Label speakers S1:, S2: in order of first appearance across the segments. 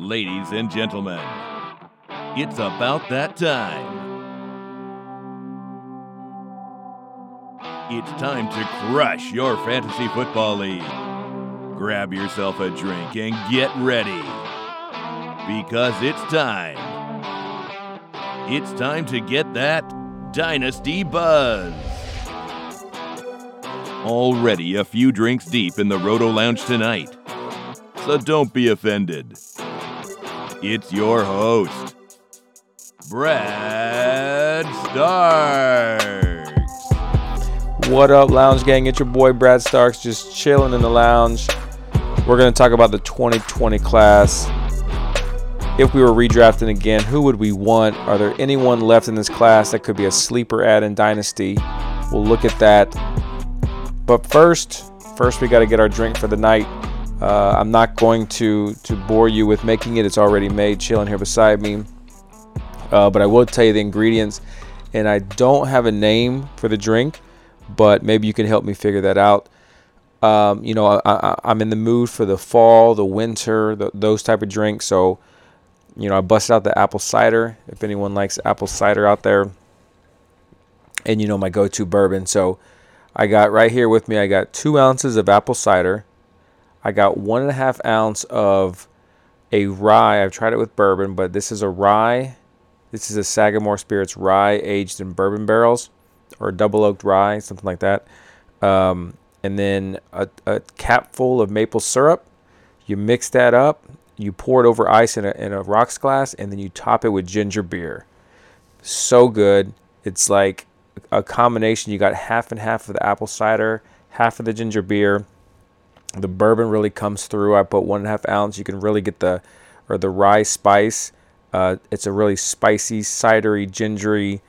S1: Ladies and gentlemen, it's about that time. It's time to crush your fantasy football league. Grab yourself a drink and get ready. Because it's time. It's time to get that Dynasty Buzz. Already a few drinks deep in the Roto Lounge tonight. So don't be offended. It's your host, Brad Starks.
S2: What up, Lounge Gang? It's your boy Brad Starks, just chilling in the lounge. We're going to talk about the 2020 class. If we were redrafting again, who would we want? Are there anyone left in this class that could be a sleeper ad in Dynasty? We'll look at that. But first, first we got to get our drink for the night. Uh, I'm not going to to bore you with making it. It's already made, chilling here beside me. Uh, but I will tell you the ingredients, and I don't have a name for the drink, but maybe you can help me figure that out. Um, you know, I, am in the mood for the fall, the winter, the, those type of drinks. So, you know, I busted out the apple cider. If anyone likes apple cider out there, and you know my go-to bourbon. So, I got right here with me. I got two ounces of apple cider. I got one and a half ounce of a rye. I've tried it with bourbon, but this is a rye. This is a Sagamore Spirits rye aged in bourbon barrels or double oaked rye, something like that. Um, and then a, a cap full of maple syrup. You mix that up. You pour it over ice in a, in a rocks glass, and then you top it with ginger beer. So good. It's like a combination. You got half and half of the apple cider, half of the ginger beer the bourbon really comes through. I put one and a half ounce. You can really get the or the rye spice. Uh, it's a really spicy, cidery, gingery,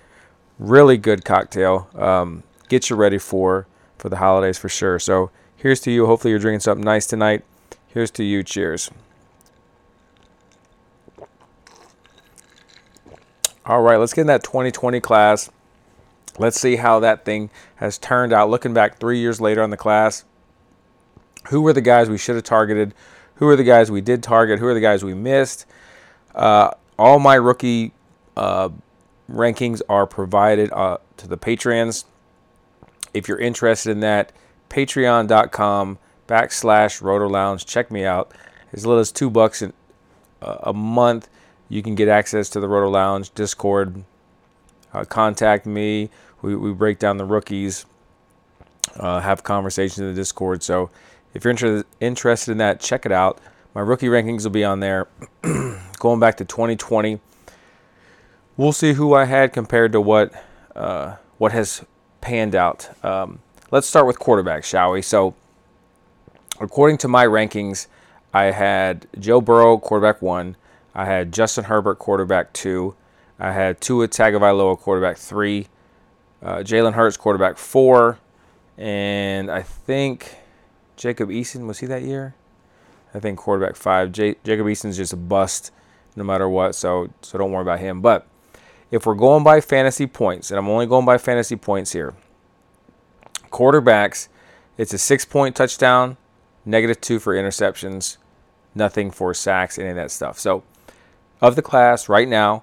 S2: really good cocktail. Um, get you ready for for the holidays for sure. So here's to you. Hopefully you're drinking something nice tonight. Here's to you. Cheers. All right, let's get in that 2020 class. Let's see how that thing has turned out. Looking back three years later on the class, who were the guys we should have targeted? Who are the guys we did target? Who are the guys we missed? Uh, all my rookie uh, rankings are provided uh, to the Patreons. If you're interested in that, patreon.com backslash roto lounge. Check me out. As little as two bucks in, uh, a month, you can get access to the roto lounge Discord. Uh, contact me. We, we break down the rookies, uh, have conversations in the Discord. So if you're inter- interested in that, check it out. My rookie rankings will be on there. Going back to 2020, we'll see who I had compared to what uh, what has panned out. Um, let's start with quarterback, shall we? So, according to my rankings, I had Joe Burrow, quarterback one. I had Justin Herbert, quarterback two. I had Tua Tagovailoa, quarterback three. Uh, Jalen Hurts, quarterback four. And I think Jacob Eason was he that year? I think quarterback five. J- Jacob Eason's just a bust, no matter what. So so don't worry about him. But if we're going by fantasy points, and I'm only going by fantasy points here, quarterbacks, it's a six point touchdown, negative two for interceptions, nothing for sacks, any of that stuff. So of the class right now,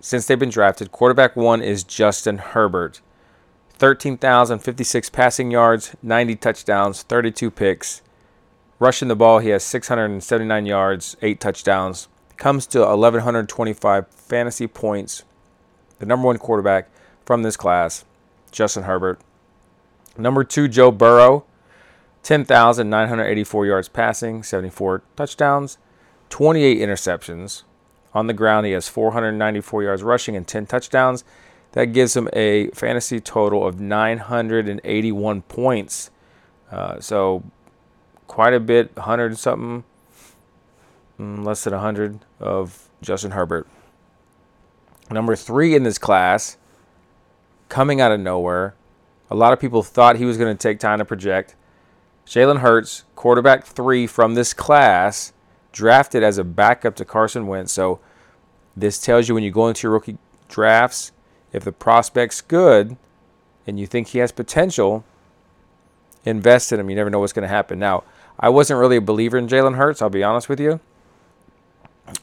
S2: since they've been drafted, quarterback one is Justin Herbert. 13,056 passing yards, 90 touchdowns, 32 picks. Rushing the ball, he has 679 yards, 8 touchdowns. Comes to 1,125 fantasy points. The number one quarterback from this class, Justin Herbert. Number two, Joe Burrow, 10,984 yards passing, 74 touchdowns, 28 interceptions. On the ground, he has 494 yards rushing and 10 touchdowns. That gives him a fantasy total of 981 points. Uh, so quite a bit, 100 something, mm, less than 100 of Justin Herbert. Number three in this class, coming out of nowhere. A lot of people thought he was going to take time to project. Jalen Hurts, quarterback three from this class, drafted as a backup to Carson Wentz. So this tells you when you go into your rookie drafts, if the prospect's good and you think he has potential, invest in him. You never know what's going to happen. Now, I wasn't really a believer in Jalen Hurts, I'll be honest with you.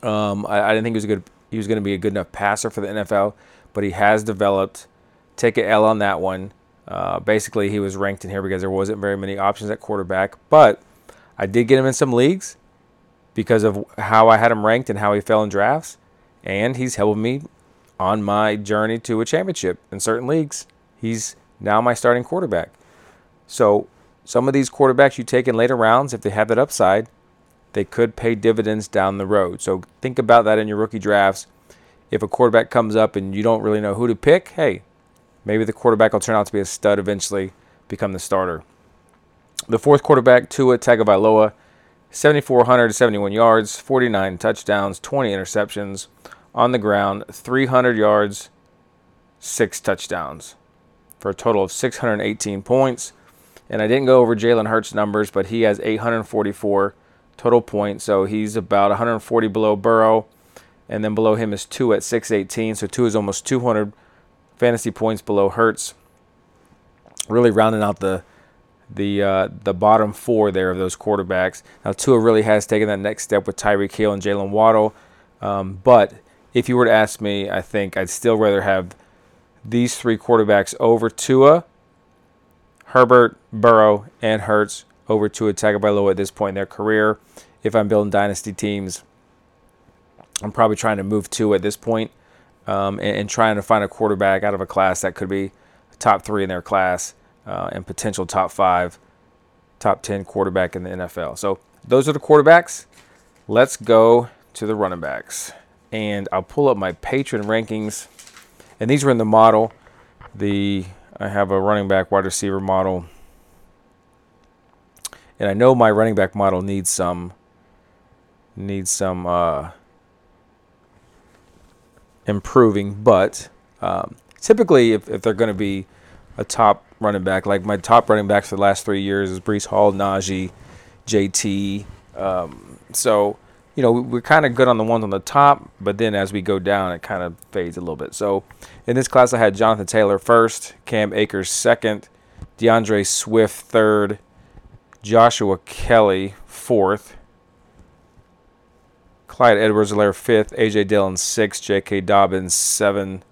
S2: Um, I, I, didn't think he was good. He was going to be a good enough passer for the NFL, but he has developed. Take an L on that one. Uh, basically, he was ranked in here because there wasn't very many options at quarterback. But I did get him in some leagues because of how I had him ranked and how he fell in drafts, and he's helped me on my journey to a championship in certain leagues. He's now my starting quarterback. So some of these quarterbacks you take in later rounds, if they have that upside, they could pay dividends down the road. So think about that in your rookie drafts. If a quarterback comes up and you don't really know who to pick, hey, maybe the quarterback will turn out to be a stud eventually, become the starter. The fourth quarterback, Tua Tagovailoa, 7,471 yards, 49 touchdowns, 20 interceptions on the ground, 300 yards, six touchdowns for a total of 618 points. And I didn't go over Jalen Hurts' numbers, but he has 844 total points. So he's about 140 below Burrow. And then below him is Tua at 618. So Tua is almost 200 fantasy points below Hurts. Really rounding out the the uh, the bottom four there of those quarterbacks. Now Tua really has taken that next step with Tyreek Hill and Jaylen Waddle. Um, but if you were to ask me, I think I'd still rather have these three quarterbacks over Tua, Herbert, Burrow, and Hurts over Tua Tagovailoa at this point in their career. If I'm building dynasty teams, I'm probably trying to move Tua at this point, um, and, and, trying to find a quarterback out of a class that could be top three in their class uh, and potential top five, top 10 quarterback in the NFL. So those are the quarterbacks. Let's go to the running backs. And I'll pull up my Patreon rankings and these were in the model. The I have a running back wide receiver model. And I know my running back model needs some needs some uh, improving, but um, typically if, if they're going to be a top running back, like my top running backs for the last three years is Breece Hall, Najee, JT. Um, so you know, we're kind of good on the ones on the top, but then as we go down, it kind of fades a little bit. So in this class, I had Jonathan Taylor first, Cam Akers second, D'Andre Swift third, Joshua Kelley fourth, Clyde Edwards-Helaire fifth, AJ Dillon sixth, J.K. Dobbins seven,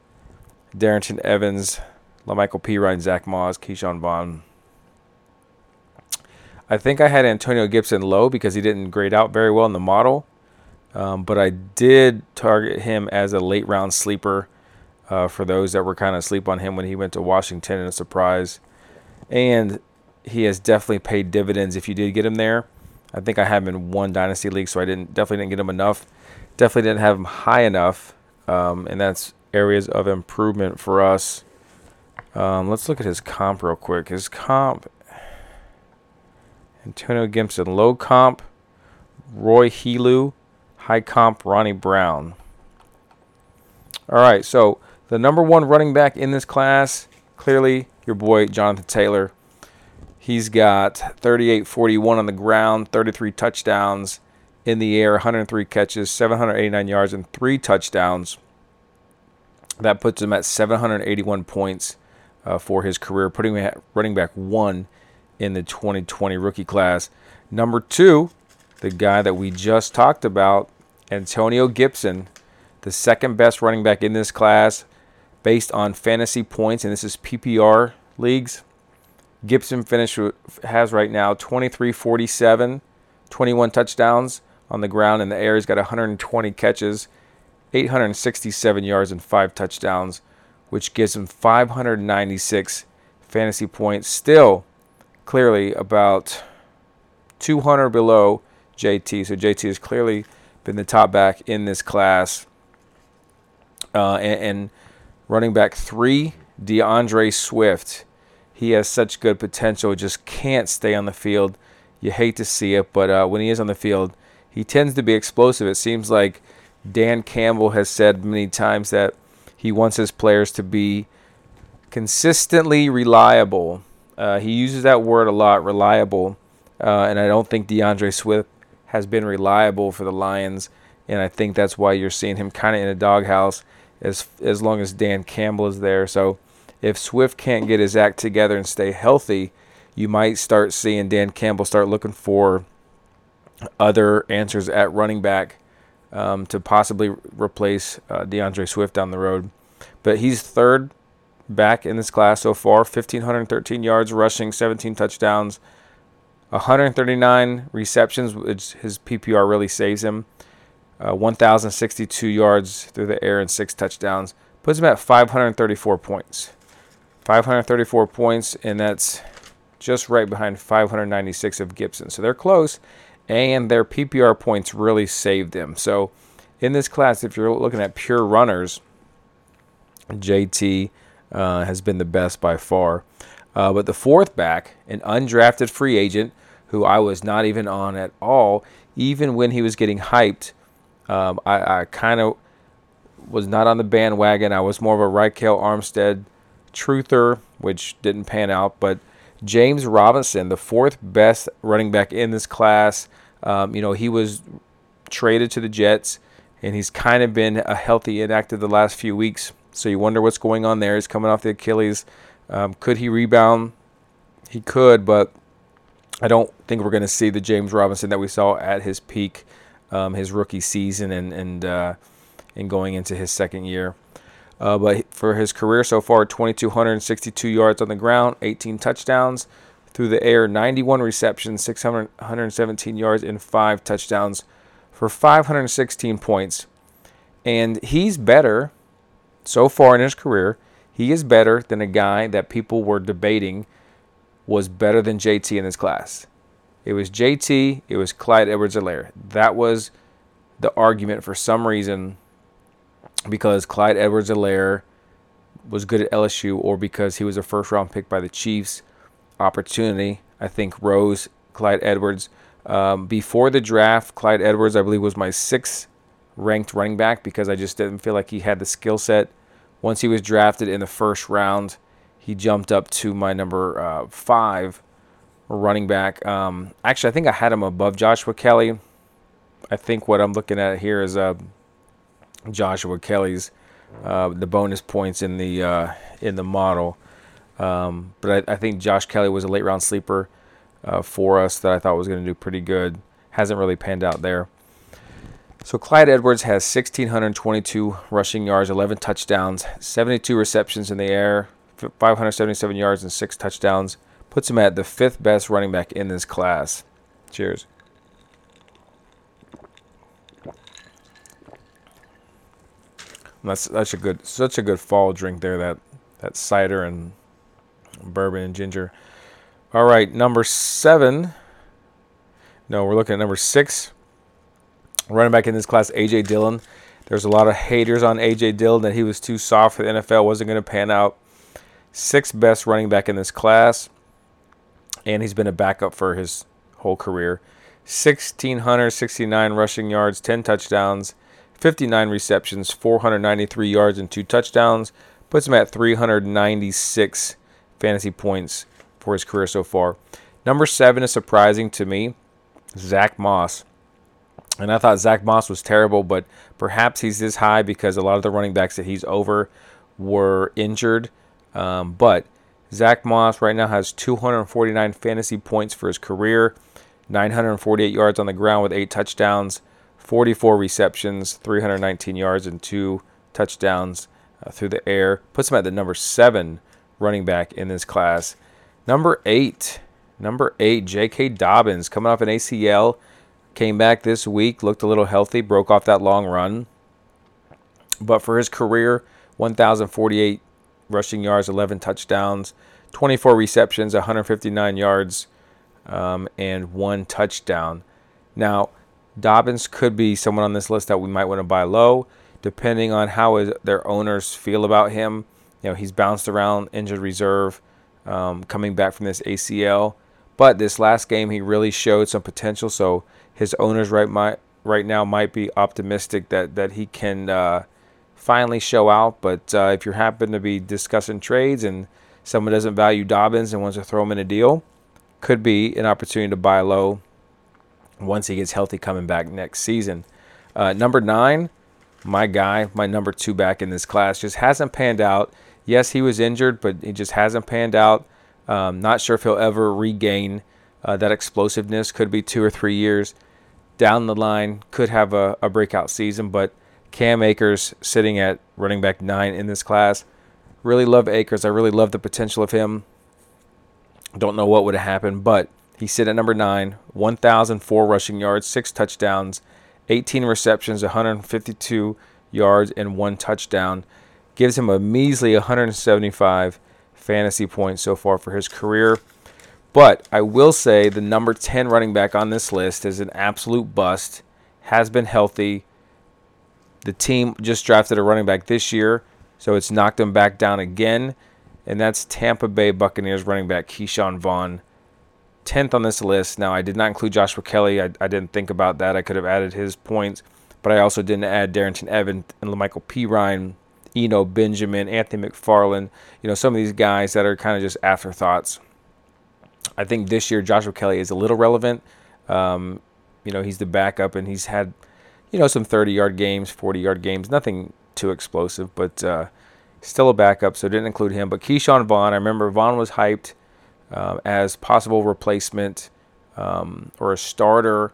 S2: Darrynton Evans, La'Mical Perine, Zach Moss, Ke'Shawn Vaughn. I think I had Antonio Gibson low because he didn't grade out very well in the model. Um, but I did target him as a late round sleeper uh, for those that were kind of asleep on him when he went to Washington in a surprise. And he has definitely paid dividends if you did get him there. I think I have him in one dynasty league, so I didn't definitely didn't get him enough. Definitely didn't have him high enough, um, and that's areas of improvement for us. Um, let's look at his comp real quick. His comp, Antonio Gibson, low comp, Roy Helu, high comp Ronnie Brown. All right, so the number one running back in this class, clearly your boy Jonathan Taylor. He's got 38 41 on the ground, 33 touchdowns in the air, 103 catches, 789 yards, and three touchdowns. That puts him at 781 points uh, for his career, putting him at running back one in the 2020 rookie class. Number two, the guy that we just talked about, Antonio Gibson, the second best running back in this class based on fantasy points, and this is PPR leagues. Gibson finished has right now 23 47, 21 touchdowns on the ground in the air. He's got 120 catches, 867 yards, and five touchdowns, which gives him 596 fantasy points. Still, clearly about 200 below JT. So JT has clearly been the top back in this class. Uh, and, and, running back three, D'Andre Swift. He has such good potential, just can't stay on the field. You hate to see it, but uh, when he is on the field, he tends to be explosive. It seems like Dan Campbell has said many times that he wants his players to be consistently reliable. Uh, he uses that word a lot, reliable. Uh, and I don't think D'Andre Swift has been reliable for the Lions, and I think that's why you're seeing him kind of in a doghouse as as long as Dan Campbell is there. So if Swift can't get his act together and stay healthy, you might start seeing Dan Campbell start looking for other answers at running back um, to possibly replace uh, D'Andre Swift down the road. But he's third back in this class so far 1,513 yards rushing, 17 touchdowns, 139 receptions, which his PPR really saves him. Uh, 1,062 yards through the air and six touchdowns. Puts him at 534 points. 534 points, and that's just right behind 596 of Gibson. So they're close, and their PPR points really saved them. So in this class, if you're looking at pure runners, JT uh, has been the best by far. Uh, but the fourth back, an undrafted free agent who I was not even on at all, even when he was getting hyped, um, I, I kind of was not on the bandwagon. I was more of a Ryquell Armstead truther, which didn't pan out. But James Robinson, the fourth best running back in this class, um, you know, he was traded to the Jets, and he's kind of been a healthy inactive the last few weeks. So you wonder what's going on there. He's coming off the Achilles. Um, could he rebound? He could, but I don't think we're going to see the James Robinson that we saw at his peak, um, his rookie season, and and uh, and going into his second year. Uh, but for his career so far, 2,262 yards on the ground, 18 touchdowns through the air, 91 receptions, 617 yards, and five touchdowns for 516 points. And he's better so far in his career. He is better than a guy that people were debating was better than JT in this class. It was JT, it was Clyde Edwards Helaire. That was the argument for some reason because Clyde Edwards Helaire was good at LSU or because he was a first round pick by the Chiefs. Opportunity, I think, rose Clyde Edwards. Um, before the draft, Clyde Edwards, I believe, was my sixth ranked running back because I just didn't feel like he had the skill set. Once he was drafted in the first round, he jumped up to my number uh, five running back. Um, actually, I think I had him above Joshua Kelley. I think what I'm looking at here is uh, Joshua Kelley's uh, the bonus points in the uh, in the model. Um, but I, I, think Josh Kelley was a late round sleeper uh, for us that I thought was going to do pretty good. Hasn't really panned out there. So Clyde Edwards has 1,622 rushing yards, 11 touchdowns, 72 receptions in the air, 577 yards, and six touchdowns. Puts him at the fifth best running back in this class. Cheers. That's that's a good such a good fall drink there. That that cider and bourbon and ginger. All right, number seven. No, we're looking at number six. Running back in this class, AJ Dillon. There's a lot of haters on AJ Dillon that he was too soft for the NFL, wasn't going to pan out. Sixth best running back in this class, and he's been a backup for his whole career. 1,669 rushing yards, 10 touchdowns, 59 receptions, 493 yards, and two touchdowns. Puts him at 396 fantasy points for his career so far. Number seven is surprising to me, Zach Moss. And I thought Zach Moss was terrible, but perhaps he's this high because a lot of the running backs that he's over were injured. Um, but Zach Moss right now has 249 fantasy points for his career, 948 yards on the ground with eight touchdowns. 44 receptions, 319 yards, and two touchdowns uh, through the air. Puts him at the number seven running back in this class. Number eight, number eight, J.K. Dobbins coming off an ACL, came back this week, looked a little healthy, broke off that long run. But for his career, 1,048 rushing yards, 11 touchdowns, 24 receptions, 159 yards, um, and one touchdown. Now, Dobbins could be someone on this list that we might want to buy low, depending on how is, their owners feel about him. You know, he's bounced around injured reserve, um, coming back from this ACL. But this last game, he really showed some potential. So his owners right might right now might be optimistic that that he can uh, finally show out. But uh, if you happen to be discussing trades and someone doesn't value Dobbins and wants to throw him in a deal, could be an opportunity to buy low once he gets healthy coming back next season. Uh, number nine, my guy, my number two back in this class, just hasn't panned out. Yes, he was injured, but he just hasn't panned out. Um, not sure if he'll ever regain uh, that explosiveness. Could be two or three years. Down the line could have a, a breakout season, but Cam Akers sitting at running back nine in this class. Really love Akers. I really love the potential of him. Don't know what would have happened, but he's sitting at number nine, 1,004 rushing yards, six touchdowns, 18 receptions, 152 yards, and one touchdown. Gives him a measly 175 fantasy points so far for his career. But I will say the number 10 running back on this list is an absolute bust, has been healthy. The team just drafted a running back this year, so it's knocked him back down again. And that's Tampa Bay Buccaneers running back Ke'Shawn Vaughn. 10th on this list. Now, I did not include Joshua Kelley. I, I didn't think about that. I could have added his points, but I also didn't add Darrynton Evans and Michael P. Ryan, Eno Benjamin, Anthony McFarland. You know, some of these guys that are kind of just afterthoughts. I think this year Joshua Kelley is a little relevant. Um, you know, he's the backup and he's had, you know, some 30 yard games, 40 yard games, nothing too explosive, but uh, still a backup, so didn't include him. But Ke'Shawn Vaughn, I remember Vaughn was hyped uh, as possible replacement um, or a starter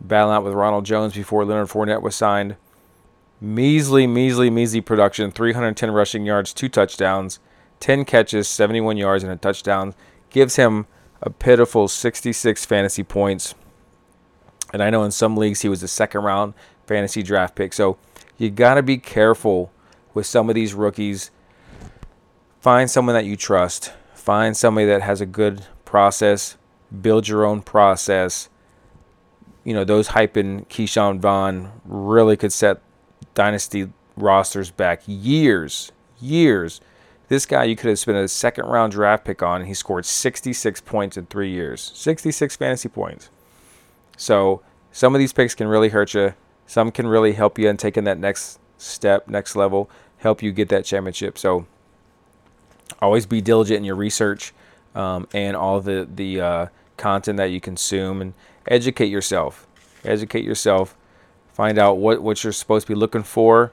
S2: battling out with Ronald Jones before Leonard Fournette was signed. Measly, measly, measly production 310 rushing yards, two touchdowns, 10 catches, 71 yards, and a touchdown. Gives him a pitiful 66 fantasy points. And I know in some leagues he was a second round fantasy draft pick. So you got to be careful with some of these rookies. Find someone that you trust. Find somebody that has a good process. Build your own process. You know, those hyping Ke'Shawn Vaughn really could set dynasty rosters back years, years. This guy you could have spent a second round draft pick on, he scored 66 points in three years. 66 fantasy points. So some of these picks can really hurt you. Some can really help you in taking that next step, next level, help you get that championship. So always be diligent in your research um, and all the the uh, content that you consume, and educate yourself. Educate yourself. Find out what what you're supposed to be looking for,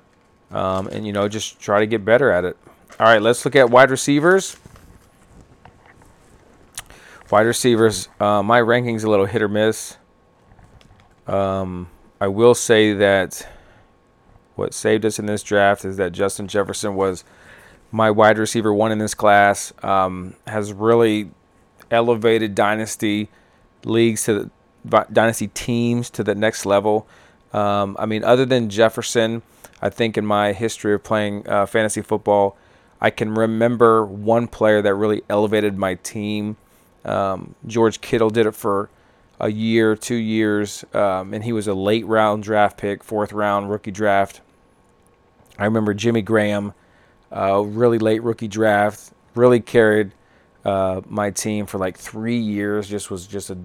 S2: um, and you know just try to get better at it. All right, let's look at wide receivers. Wide receivers, uh, my ranking's a little hit or miss. Um, I will say that what saved us in this draft is that Justin Jefferson was my wide receiver one in this class. Um, has really elevated dynasty leagues to the dynasty teams to the next level. Um, I mean, other than Jefferson, I think in my history of playing uh, fantasy football, I can remember one player that really elevated my team. Um, George Kittle did it for a year, two years, um, and he was a late round draft pick, fourth round rookie draft. I remember Jimmy Graham, uh, really late rookie draft, really carried uh, my team for like three years. Just was just a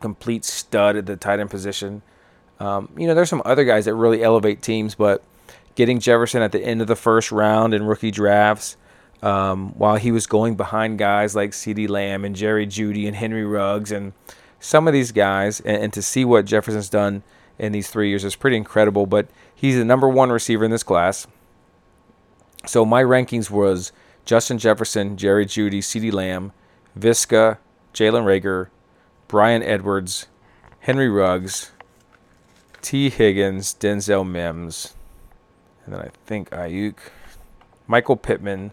S2: complete stud at the tight end position. Um, you know, there's some other guys that really elevate teams, but getting Jefferson at the end of the first round in rookie drafts, um, while he was going behind guys like CeeDee Lamb and Jerry Jeudy and Henry Ruggs and some of these guys, and, and, to see what Jefferson's done in these three years is pretty incredible. But he's the number one receiver in this class. So my rankings was Justin Jefferson, Jerry Jeudy, CeeDee Lamb, Visca, Jalen Reagor, Bryan Edwards, Henry Ruggs, Tee Higgins, Denzel Mims, and then I think Aiyuk, Michael Pittman,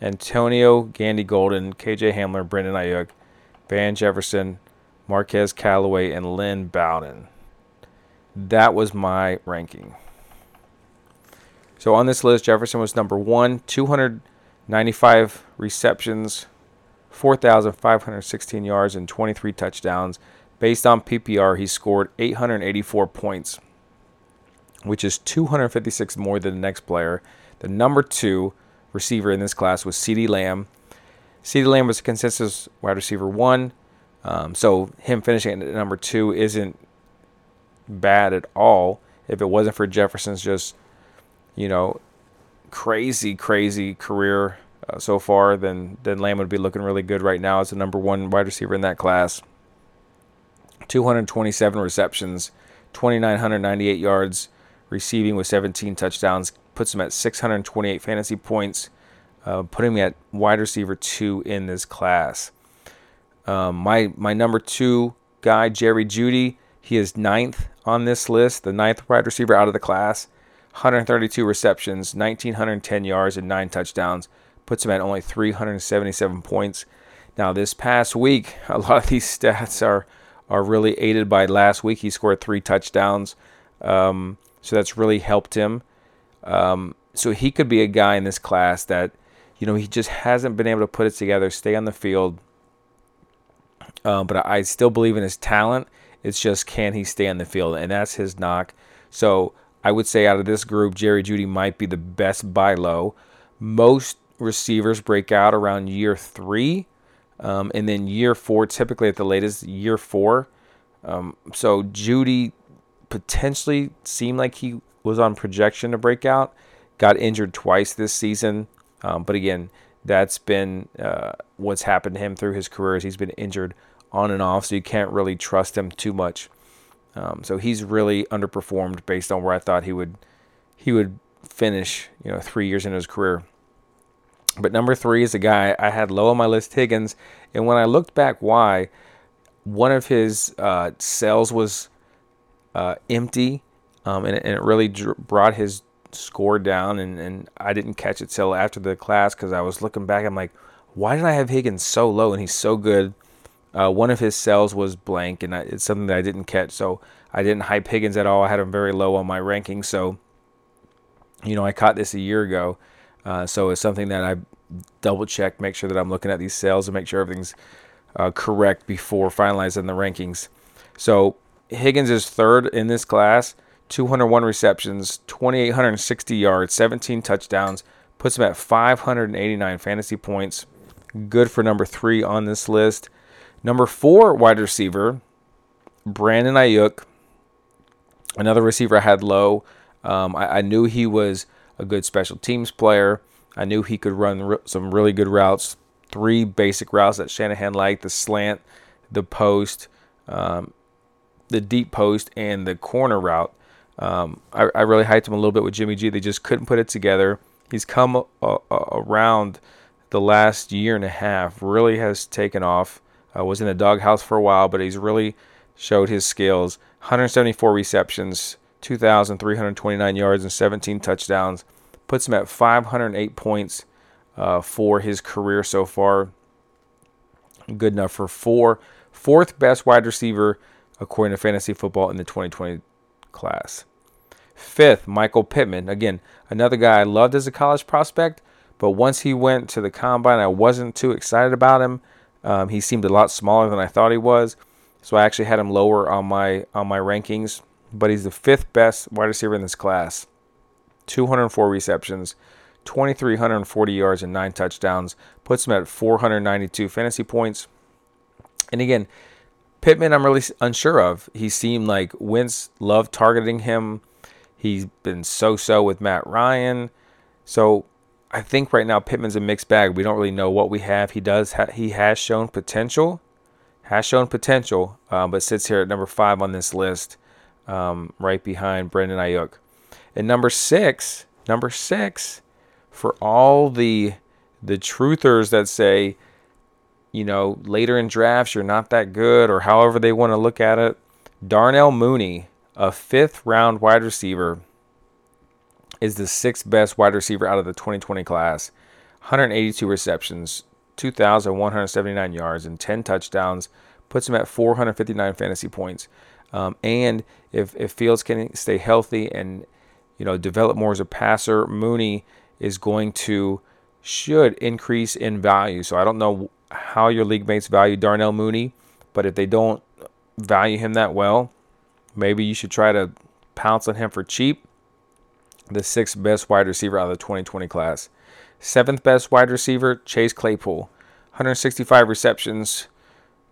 S2: Antonio Gandy Golden, KJ Hamler, Brandon Aiyuk, Van Jefferson, Marquez Callaway, and Lynn Bowden. That was my ranking. So on this list, Jefferson was number one, 295 receptions, 4,516 yards, and 23 touchdowns. Based on PPR, he scored 884 points, which is 256 more than the next player. The number two receiver in this class was CeeDee Lamb. CeeDee Lamb was a consensus wide receiver one. Um, so him finishing at number two isn't bad at all. If it wasn't for Jefferson's just, you know, crazy, crazy career uh, so far, then then Lamb would be looking really good right now as the number one wide receiver in that class. 227 receptions, 2,998 yards receiving with 17 touchdowns, puts him at 628 fantasy points, uh, putting me at wide receiver two in this class. Um, my my number two guy, Jerry Jeudy, He is ninth on this list, the ninth wide receiver out of the class. 132 receptions, 1,910 yards, and nine touchdowns. Puts him at only 377 points. Now, this past week, a lot of these stats are are really aided by last week. He scored three touchdowns, um, so that's really helped him. Um, so he could be a guy in this class that, you know, he just hasn't been able to put it together, stay on the field. Um, but I still believe in his talent. It's just can he stay on the field, and that's his knock. So I would say out of this group, Jerry Jeudy might be the best buy low. Most receivers break out around year three, um, and then year four, typically at the latest, year four. Um, so Jeudy potentially seemed like he was on projection to break out. Got injured twice this season, um, but again, that's been uh, what's happened to him through his career. Is he's been injured on and off, so you can't really trust him too much. Um, so he's really underperformed based on where I thought he would he would finish. You know, three years in his career. But number three is a guy I had low on my list, Higgins. And when I looked back, why one of his uh, cells was uh, empty, um, and, and, it really dr- brought his score down. And, and I didn't catch it till after the class because I was looking back. I'm like, why did I have Higgins so low? And he's so good. Uh, one of his cells was blank, and I, it's something that I didn't catch. So I didn't hype Higgins at all. I had him very low on my ranking. So, you know, I caught this a year ago. Uh, so it's something that I double check, make sure that I'm looking at these sales and make sure everything's uh, correct before finalizing the rankings. So Higgins is third in this class, 201 receptions, 2,860 yards, 17 touchdowns, puts him at 589 fantasy points. Good for number three on this list. Number four wide receiver, Brandon Aiyuk, another receiver I had low. Um, I, I, knew he was a good special teams player. I knew he could run r- some really good routes. Three basic routes that Shanahan liked: the slant, the post, um, the deep post, and the corner route. Um, I, I, really hyped him a little bit with Jimmy G. They just couldn't put it together. He's come uh, uh, around the last year and a half. Really has taken off. Uh, was in the doghouse for a while, but he's really showed his skills. 174 receptions, 2,329 yards, and 17 touchdowns. Puts him at 508 points uh, for his career so far. Good enough for four. Fourth best wide receiver according to fantasy football in the 2020 class. Fifth, Michael Pittman. Again, another guy I loved as a college prospect, but once he went to the combine, I wasn't too excited about him. Um, he seemed a lot smaller than I thought he was, so I actually had him lower on my on my rankings. But he's the fifth best wide receiver in this class. 204 receptions, 2,340 yards, and nine touchdowns. Puts him at 492 fantasy points. And again, Pittman, I'm really unsure of. He seemed like Wentz loved targeting him. He's been so-so with Matt Ryan. So I think right now Pittman's a mixed bag. We don't really know what we have. He does. Ha- he has shown potential, has shown potential, um, but sits here at number five on this list, um, right behind Brandon Aiyuk. And number six, number six, for all the the truthers that say, you know, later in drafts you're not that good, or however they want to look at it. Darnell Mooney, a fifth round wide receiver is the sixth best wide receiver out of the 2020 class. 182 receptions, 2,179 yards, and 10 touchdowns puts him at 459 fantasy points. Um, and if, if Fields can stay healthy and you know develop more as a passer, Mooney is going to should increase in value. So I don't know how your league mates value Darnell Mooney, but if they don't value him that well, maybe you should try to pounce on him for cheap the sixth best wide receiver out of the 2020 class. Seventh best wide receiver, Chase Claypool. 165 receptions,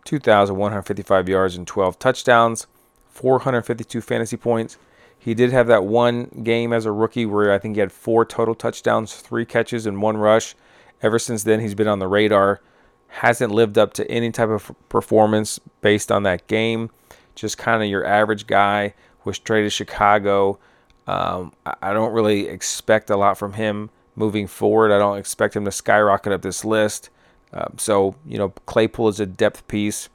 S2: 2,155 yards, and 12 touchdowns, 452 fantasy points. He did have that one game as a rookie where I think he had four total touchdowns, three catches, and one rush. Ever since then, he's been on the radar. Hasn't lived up to any type of performance based on that game. Just kind of your average guy. Was traded to Chicago um, I don't really expect a lot from him moving forward. I don't expect him to skyrocket up this list. Uh, so, you know, Claypool is a depth piece.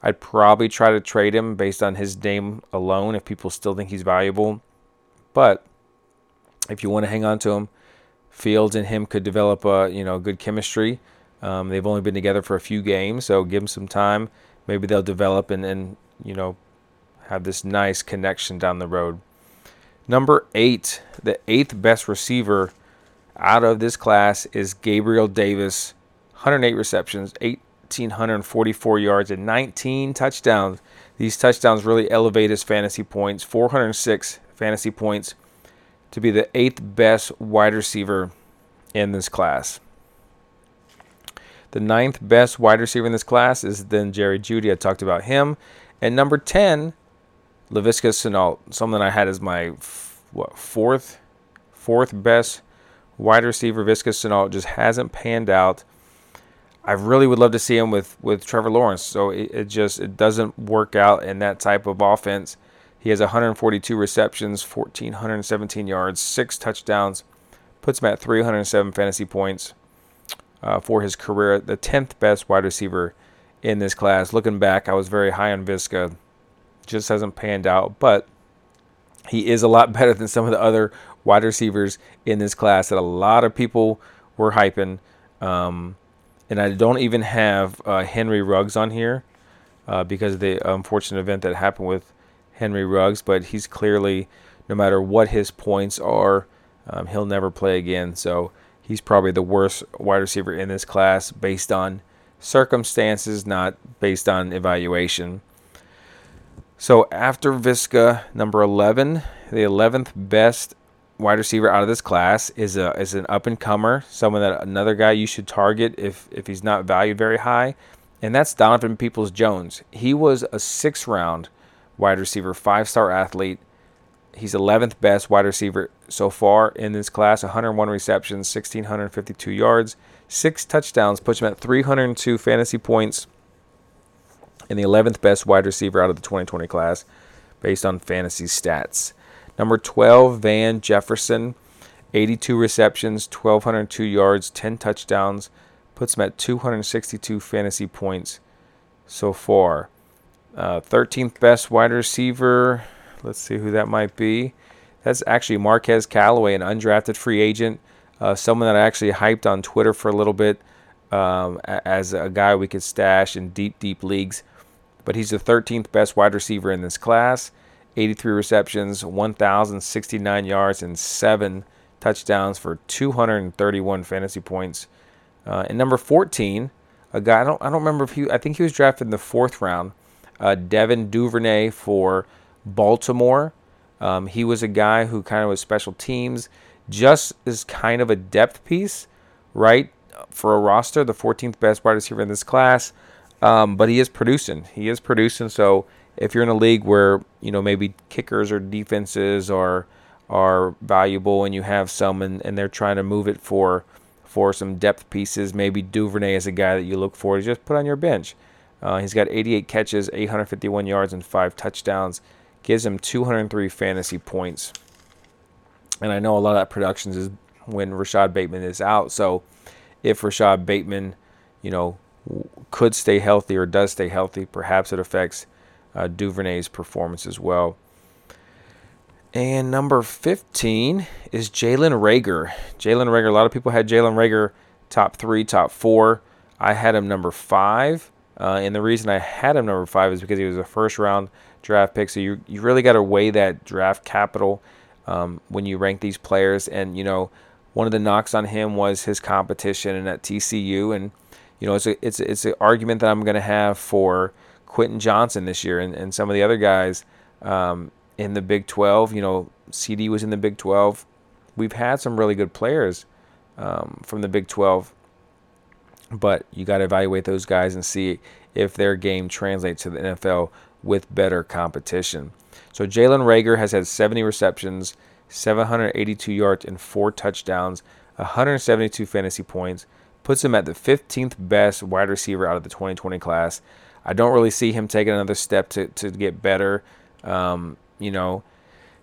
S2: I'd probably try to trade him based on his name alone if people still think he's valuable. But if you want to hang on to him, Fields and him could develop a you know good chemistry. Um, they've only been together for a few games, so give them some time. Maybe they'll develop and, and you know have this nice connection down the road. Number eight, the eighth best receiver out of this class is Gabriel Davis, 108 receptions, 1,844 yards, and 19 touchdowns. These touchdowns really elevate his fantasy points, 406 fantasy points to be the eighth best wide receiver in this class. The ninth best wide receiver in this class is then Jerry Jeudy. I talked about him. And number 10, Laviska Shenault, something I had as my what fourth fourth best wide receiver. Laviska Shenault just hasn't panned out. I really would love to see him with, with Trevor Lawrence. So it, it just it doesn't work out in that type of offense. He has 142 receptions, 1,417 yards, six touchdowns, puts him at 307 fantasy points uh, for his career. The 10th best wide receiver in this class. Looking back, I was very high on Visca. Just hasn't panned out, but he is a lot better than some of the other wide receivers in this class that a lot of people were hyping. Um, and I don't even have uh, Henry Ruggs on here uh, because of the unfortunate event that happened with Henry Ruggs, but he's clearly, no matter what his points are, um, he'll never play again. So he's probably the worst wide receiver in this class based on circumstances, not based on evaluation. So after Visca, number 11, the 11th best wide receiver out of this class is a is an up and comer, someone that another guy you should target if if he's not valued very high, and that's Donovan Peoples Jones. He was a six round wide receiver, five star athlete. He's 11th best wide receiver so far in this class 101 receptions, 1,652 yards, six touchdowns, puts him at 302 fantasy points, and the 11th best wide receiver out of the 2020 class based on fantasy stats. Number 12, Van Jefferson, 82 receptions, 1,202 yards, 10 touchdowns, puts him at 262 fantasy points so far. Uh, 13th best wide receiver. Let's see who that might be. That's actually Marquez Callaway, an undrafted free agent. Uh, someone that I actually hyped on Twitter for a little bit um, as a guy we could stash in deep, deep leagues. But he's the 13th best wide receiver in this class. 83 receptions, 1,069 yards, and seven touchdowns for 231 fantasy points. Uh, and number 14, a guy I don't I don't remember if he I think he was drafted in the fourth round uh, Devin Duvernay for Baltimore. Um, he was a guy who kind of was special teams, just as kind of a depth piece, right, for a roster, the 14th best wide receiver in this class. Um, but he is producing. He is producing. So if you're in a league where you know maybe kickers or defenses are are valuable, and you have some, and, and they're trying to move it for for some depth pieces, maybe Duvernay is a guy that you look for to just put on your bench. Uh, he's got 88 catches, 851 yards, and five touchdowns. Gives him 203 fantasy points. And I know a lot of that production is when Rashod Bateman is out. So if Rashod Bateman, you know, could stay healthy or does stay healthy, perhaps it affects uh, Duvernay's performance as well. And number 15 is Jalen Reagor. Jalen Reagor, a lot of people had Jalen Reagor top three, top four. I had him number five. Uh, and the reason I had him number five is because he was a first round draft pick. So you, you really got to weigh that draft capital um, when you rank these players. And, you know, one of the knocks on him was his competition and at TCU. And, you know, it's a, it's a, it's an argument that I'm going to have for Quentin Johnston this year and, and some of the other guys um, in the Big 12. You know, CeeDee was in the Big 12. We've had some really good players um, from the Big 12 but you got to evaluate those guys and see if their game translates to the NFL with better competition. So Jalen Reagor has had 70 receptions, 782 yards, and four touchdowns, 172 fantasy points, puts him at the 15th best wide receiver out of the 2020 class. I don't really see him taking another step to, to get better. Um, you know,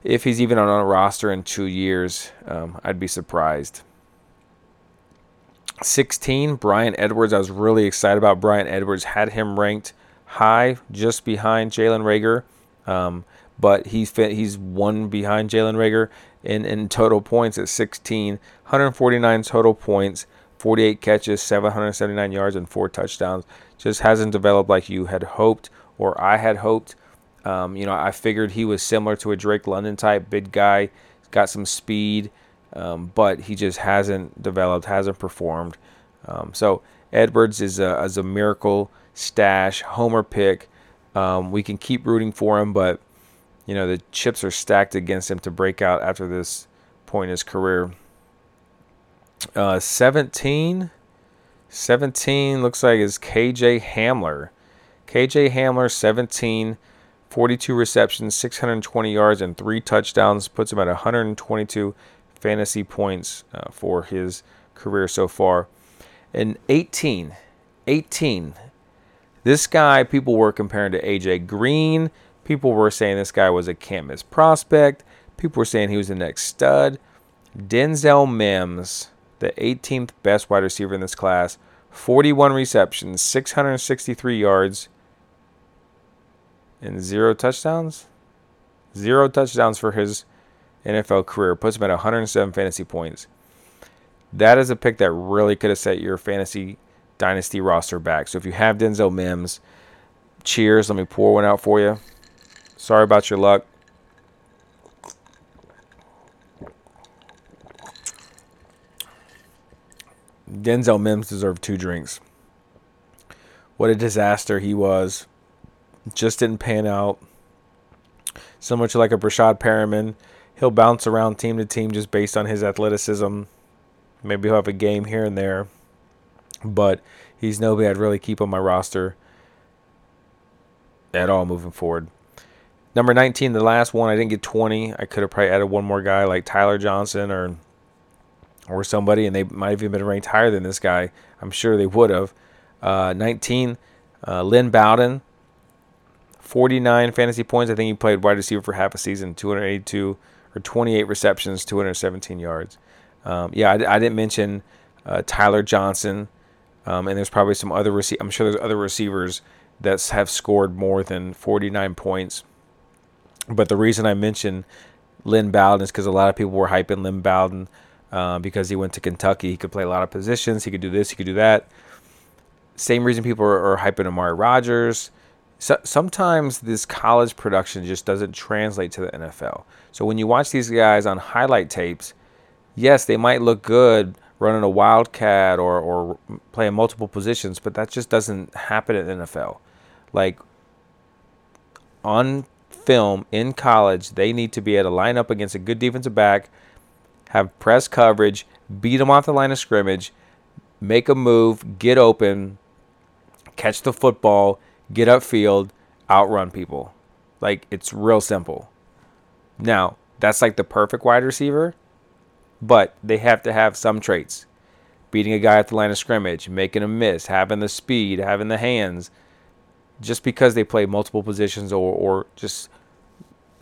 S2: if he's even on a roster in two years, um, I'd be surprised. 16, Bryan Edwards. I was really excited about Bryan Edwards. Had him ranked high, just behind Jalen Reagor. Um, but he's he's one behind Jalen Reagor in, in total points at 16, 149 total points, 48 catches, 779 yards, and four touchdowns. Just hasn't developed like you had hoped or I had hoped. Um, you know, I figured he was similar to a Drake London type, big guy, got some speed, um, but he just hasn't developed, hasn't performed. Um, so Edwards is a, is a miracle stash, homer pick. Um, we can keep rooting for him, but you know the chips are stacked against him to break out after this point in his career. Uh, 17, 17 looks like is KJ Hamler. KJ Hamler, 17, 42 receptions, 620 yards, and three touchdowns, puts him at 122 fantasy points uh, for his career so far. And 18, 18. This guy, people were comparing to AJ Green. People were saying this guy was a can't prospect. People were saying he was the next stud. Denzel Mims, the 18th best wide receiver in this class, 41 receptions, 663 yards, and zero touchdowns. Zero touchdowns for his NFL career puts him at 107 fantasy points. That is a pick that really could have set your fantasy dynasty roster back. So if you have Denzel Mims, cheers. Let me pour one out for you. Sorry about your luck. Denzel Mims deserved two drinks. What a disaster he was. Just didn't pan out. So much like a Breshad Perriman. He'll bounce around team to team just based on his athleticism. Maybe he'll have a game here and there. But he's nobody I'd really keep on my roster at all moving forward. Number 19, the last one, I didn't get 20. I could have probably added one more guy like Tyler Johnson or or somebody, and they might have even been ranked higher than this guy. I'm sure they would have. Uh, 19, uh, Lynn Bowden, 49 fantasy points. I think he played wide receiver for half a season, 282 or 28 receptions, 217 yards. Um, yeah, I, I, didn't mention uh, Tyler Johnson, um, and there's probably some other rece- I'm sure there's other receivers that have scored more than 49 points. But the reason I mentioned Lynn Bowden is because a lot of people were hyping Lynn Bowden uh, because he went to Kentucky. He could play a lot of positions. He could do this. He could do that. Same reason people are, are hyping Amari Rogers. So, sometimes this college production just doesn't translate to the NFL. So when you watch these guys on highlight tapes, yes, they might look good running a wildcat or, or playing multiple positions, but that just doesn't happen in the NFL. Like on film in college, they need to be able to line up against a good defensive back, have press coverage, beat them off the line of scrimmage, make a move, get open, catch the football, get upfield, outrun people. Like it's real simple. Now, that's like the perfect wide receiver, but they have to have some traits. Beating a guy at the line of scrimmage, making a miss, having the speed, having the hands, just because they play multiple positions or, or just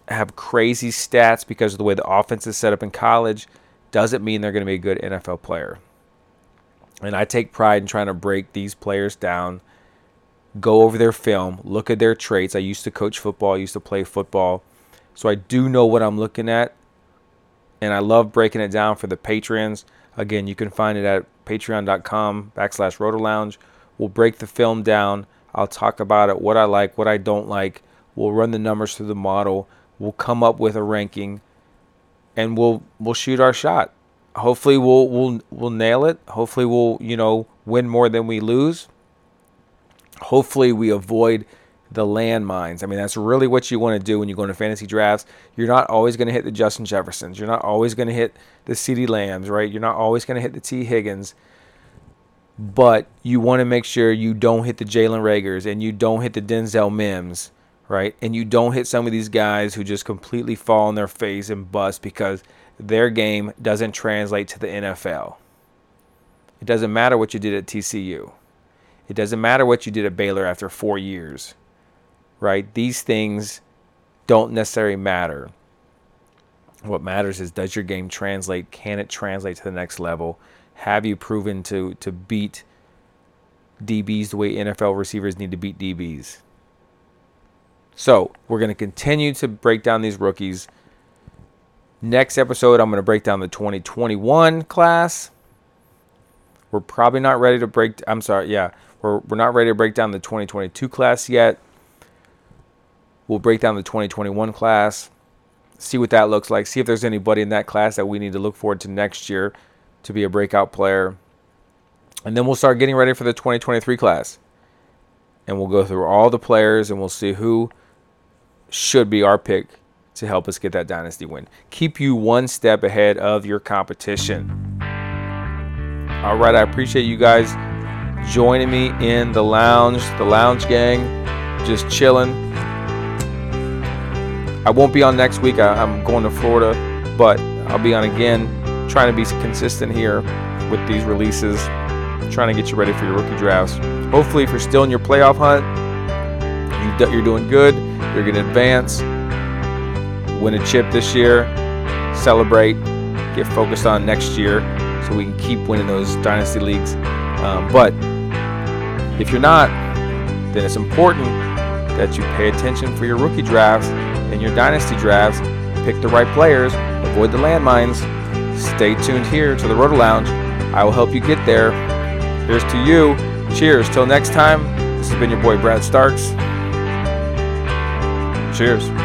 S2: have crazy stats because of the way the offense is set up in college doesn't mean they're going to be a good NFL player. And I take pride in trying to break these players down, go over their film, look at their traits. I used to coach football, I used to play football. So I do know what I'm looking at. And I love breaking it down for the patrons. Again, you can find it at patreon.com backslash roto lounge. We'll break the film down I'll talk about it, what I like, what I don't like. We'll run the numbers through the model. We'll come up with a ranking, and we'll we'll shoot our shot. Hopefully, we'll we'll we'll nail it. Hopefully, we'll you know win more than we lose. Hopefully, we avoid the landmines. I mean, that's really what you want to do when you go into fantasy drafts. You're not always going to hit the Justin Jeffersons. You're not always going to hit the CeeDee Lambs, right? You're not always going to hit the Tee Higgins but you want to make sure you don't hit the Jalen Reagors and you don't hit the Denzel Mims, right? And you don't hit some of these guys who just completely fall on their face and bust because their game doesn't translate to the NFL. It doesn't matter what you did at TCU. It doesn't matter what you did at Baylor after four years, right? These things don't necessarily matter. What matters is does your game translate? Can it translate to the next level? Have you proven to to beat DBs the way NFL receivers need to beat DBs? So we're going to continue to break down these rookies. Next episode, I'm going to break down the 2021 class. We're probably not ready to break. I'm sorry, yeah, we're we're not ready to break down the 2022 class yet. We'll break down the 2021 class, see what that looks like, see if there's anybody in that class that we need to look forward to next year to be a breakout player. And then we'll start getting ready for the 2023 class. And we'll go through all the players and we'll see who should be our pick to help us get that dynasty win. Keep you one step ahead of your competition. All right, I appreciate you guys joining me in the lounge, the lounge gang, just chilling. I won't be on next week. I, am going to Florida, but I'll be on again, trying to be consistent here with these releases, trying to get you ready for your rookie drafts. Hopefully, if you're still in your playoff hunt, you're doing good. You're going to advance, win a chip this year, celebrate, get focused on next year so we can keep winning those dynasty leagues. Um, but if you're not, then it's important that you pay attention for your rookie drafts and your dynasty drafts. Pick the right players, avoid the landmines. Stay tuned here to the Roto Lounge. I will help you get there. Here's to you. Cheers. Till next time, this has been your boy Brad Starks. Cheers.